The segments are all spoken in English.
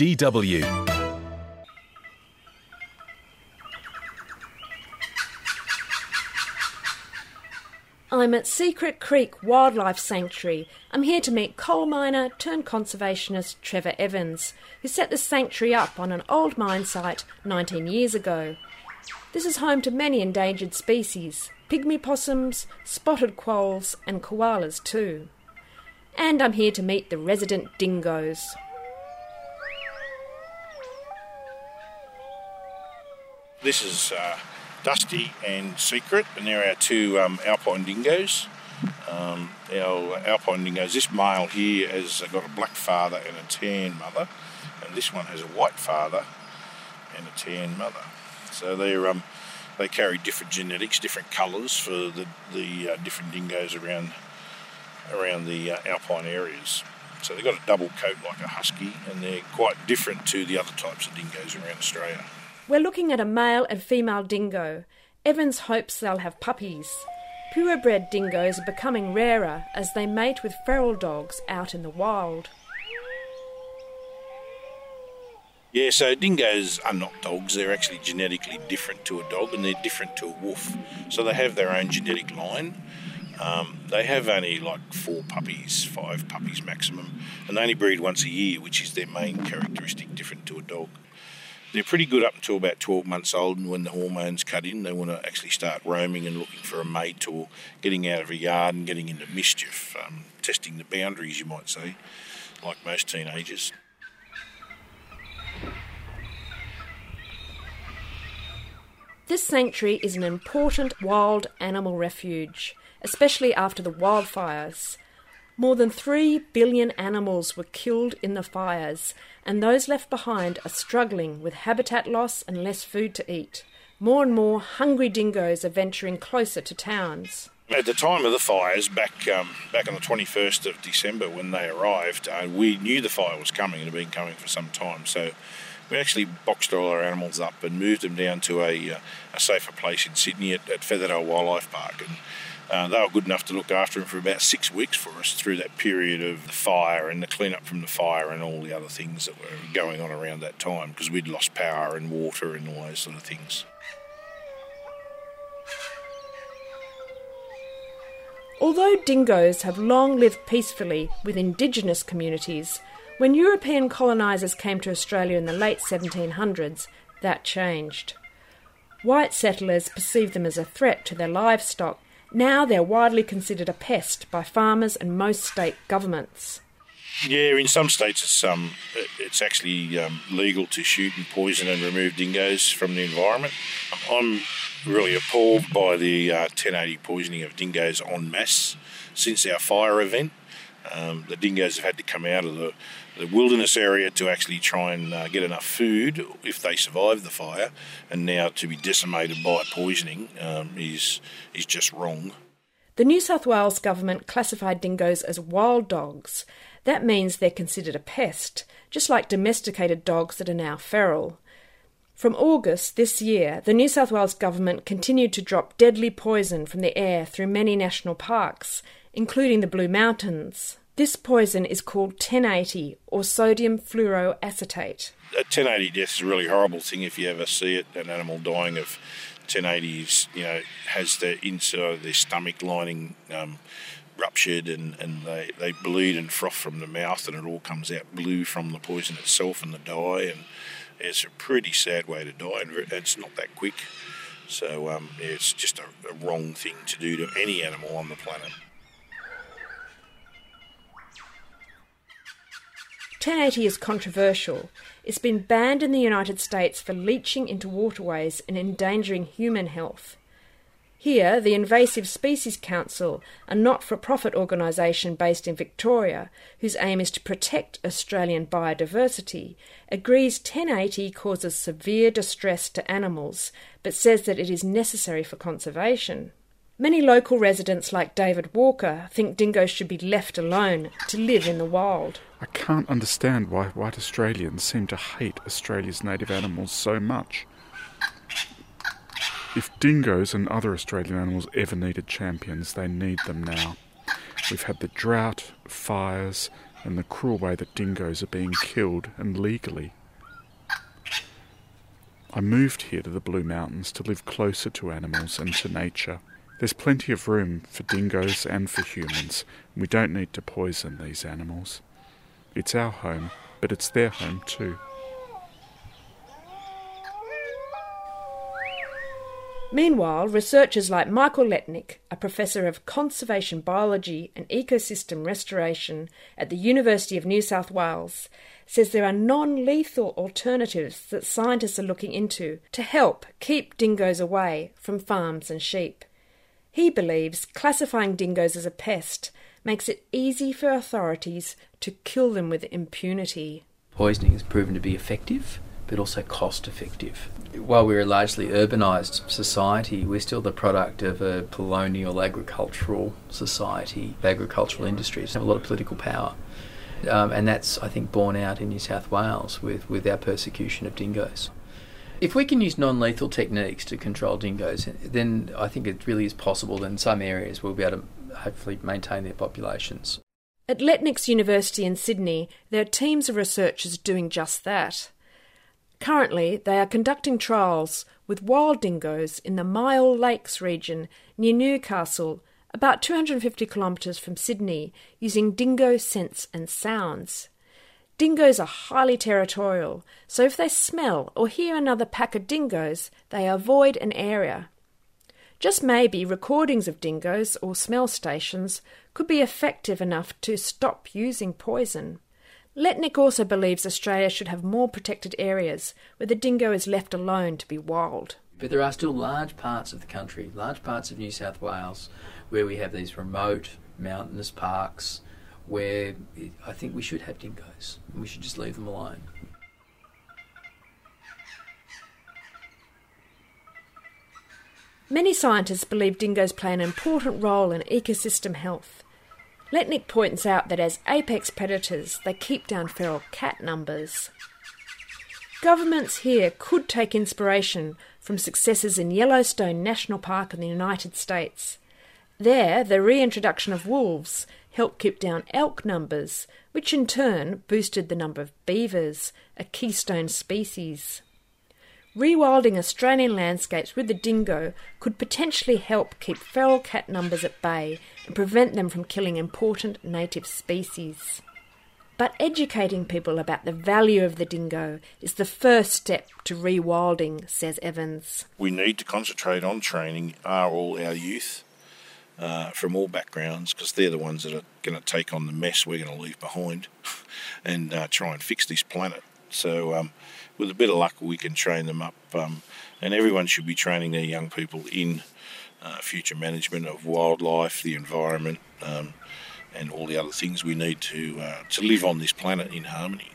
DW. I'm at Secret Creek Wildlife Sanctuary. I'm here to meet coal miner turned conservationist Trevor Evans, who set the sanctuary up on an old mine site 19 years ago. This is home to many endangered species pygmy possums, spotted quolls, and koalas too. And I'm here to meet the resident dingoes. This is uh, Dusty and Secret, and they're our two um, alpine dingoes. Um, our alpine dingoes, this male here has got a black father and a tan mother, and this one has a white father and a tan mother. So they're um, they carry different genetics, different colours for the the uh, different dingoes around around the uh, alpine areas. So they've got a double coat like a husky, and they're quite different to the other types of dingoes around Australia. We're looking at a male and female dingo. Evans hopes they'll have puppies. Purebred dingoes are becoming rarer as they mate with feral dogs out in the wild. Yeah, so dingoes are not dogs. They're actually genetically different to a dog and they're different to a wolf. So they have their own genetic line. Um, they have only like four puppies, five puppies maximum, and they only breed once a year, which is their main characteristic, different to a dog. They're pretty good up until about 12 months old, and when the hormones cut in, they want to actually start roaming and looking for a mate or getting out of a yard and getting into mischief, um, testing the boundaries, you might say, like most teenagers. This sanctuary is an important wild animal refuge, especially after the wildfires. More than 3 billion animals were killed in the fires, and those left behind are struggling with habitat loss and less food to eat. More and more hungry dingoes are venturing closer to towns. At the time of the fires, back um, back on the 21st of December when they arrived, uh, we knew the fire was coming and had been coming for some time. So we actually boxed all our animals up and moved them down to a, uh, a safer place in Sydney at, at Featherdale Wildlife Park. And uh, they were good enough to look after him for about six weeks for us through that period of the fire and the cleanup from the fire and all the other things that were going on around that time because we'd lost power and water and all those sort of things. Although dingoes have long lived peacefully with indigenous communities, when European colonisers came to Australia in the late 1700s, that changed. White settlers perceived them as a threat to their livestock. Now they're widely considered a pest by farmers and most state governments. Yeah, in some states it's um it's actually um, legal to shoot and poison and remove dingoes from the environment. I'm really appalled by the uh, 1080 poisoning of dingoes en masse since our fire event. Um, the dingoes have had to come out of the, the wilderness area to actually try and uh, get enough food if they survive the fire, and now to be decimated by poisoning um, is is just wrong. The New South Wales government classified dingoes as wild dogs. That means they're considered a pest, just like domesticated dogs that are now feral. From August this year, the New South Wales government continued to drop deadly poison from the air through many national parks, including the Blue Mountains. This poison is called 1080 or sodium fluoroacetate. A 1080 death is a really horrible thing if you ever see it. An animal dying of 1080s, you know, has the inside of their stomach lining um, ruptured and, and they, they bleed and froth from the mouth and it all comes out blue from the poison itself and the dye. And it's a pretty sad way to die and it's not that quick. So um, it's just a, a wrong thing to do to any animal on the planet. 1080 is controversial. It's been banned in the United States for leaching into waterways and endangering human health. Here, the Invasive Species Council, a not for profit organisation based in Victoria, whose aim is to protect Australian biodiversity, agrees 1080 causes severe distress to animals, but says that it is necessary for conservation. Many local residents, like David Walker, think dingoes should be left alone to live in the wild. I can't understand why white Australians seem to hate Australia's native animals so much. If dingoes and other Australian animals ever needed champions, they need them now. We've had the drought, fires, and the cruel way that dingoes are being killed and legally. I moved here to the Blue Mountains to live closer to animals and to nature. There's plenty of room for dingoes and for humans. We don't need to poison these animals. It's our home, but it's their home too. Meanwhile, researchers like Michael Letnic, a professor of conservation biology and ecosystem restoration at the University of New South Wales, says there are non lethal alternatives that scientists are looking into to help keep dingoes away from farms and sheep. He believes classifying dingoes as a pest makes it easy for authorities to kill them with impunity. Poisoning has proven to be effective but also cost effective. While we're a largely urbanised society, we're still the product of a colonial agricultural society. Agricultural industries have a lot of political power. Um, and that's, I think, borne out in New South Wales with, with our persecution of dingoes. If we can use non lethal techniques to control dingoes, then I think it really is possible that in some areas we'll be able to hopefully maintain their populations. At Letnic's University in Sydney, there are teams of researchers doing just that. Currently, they are conducting trials with wild dingoes in the Myall Lakes region near Newcastle, about 250 kilometres from Sydney, using dingo scents and sounds. Dingoes are highly territorial, so if they smell or hear another pack of dingoes, they avoid an area. Just maybe recordings of dingoes or smell stations could be effective enough to stop using poison. Letnic also believes Australia should have more protected areas where the dingo is left alone to be wild. But there are still large parts of the country, large parts of New South Wales, where we have these remote mountainous parks where I think we should have dingoes and we should just leave them alone. Many scientists believe dingoes play an important role in ecosystem health. Letnic points out that as apex predators, they keep down feral cat numbers. Governments here could take inspiration from successes in Yellowstone National Park in the United States. There, the reintroduction of wolves helped keep down elk numbers, which in turn boosted the number of beavers, a keystone species. Rewilding Australian landscapes with the dingo could potentially help keep feral cat numbers at bay and prevent them from killing important native species. But educating people about the value of the dingo is the first step to rewilding, says Evans. We need to concentrate on training our all our youth uh, from all backgrounds because they're the ones that are going to take on the mess we're going to leave behind and uh, try and fix this planet. So, um, with a bit of luck, we can train them up. Um, and everyone should be training their young people in uh, future management of wildlife, the environment, um, and all the other things we need to uh, to live on this planet in harmony.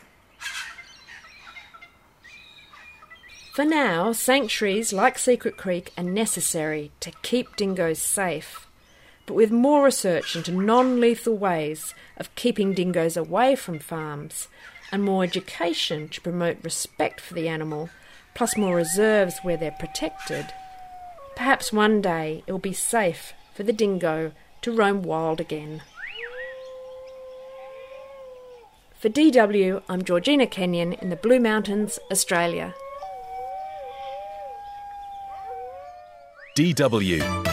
For now, sanctuaries like Secret Creek are necessary to keep dingoes safe. But with more research into non lethal ways of keeping dingoes away from farms, and more education to promote respect for the animal, plus more reserves where they're protected, perhaps one day it will be safe for the dingo to roam wild again. For DW, I'm Georgina Kenyon in the Blue Mountains, Australia. DW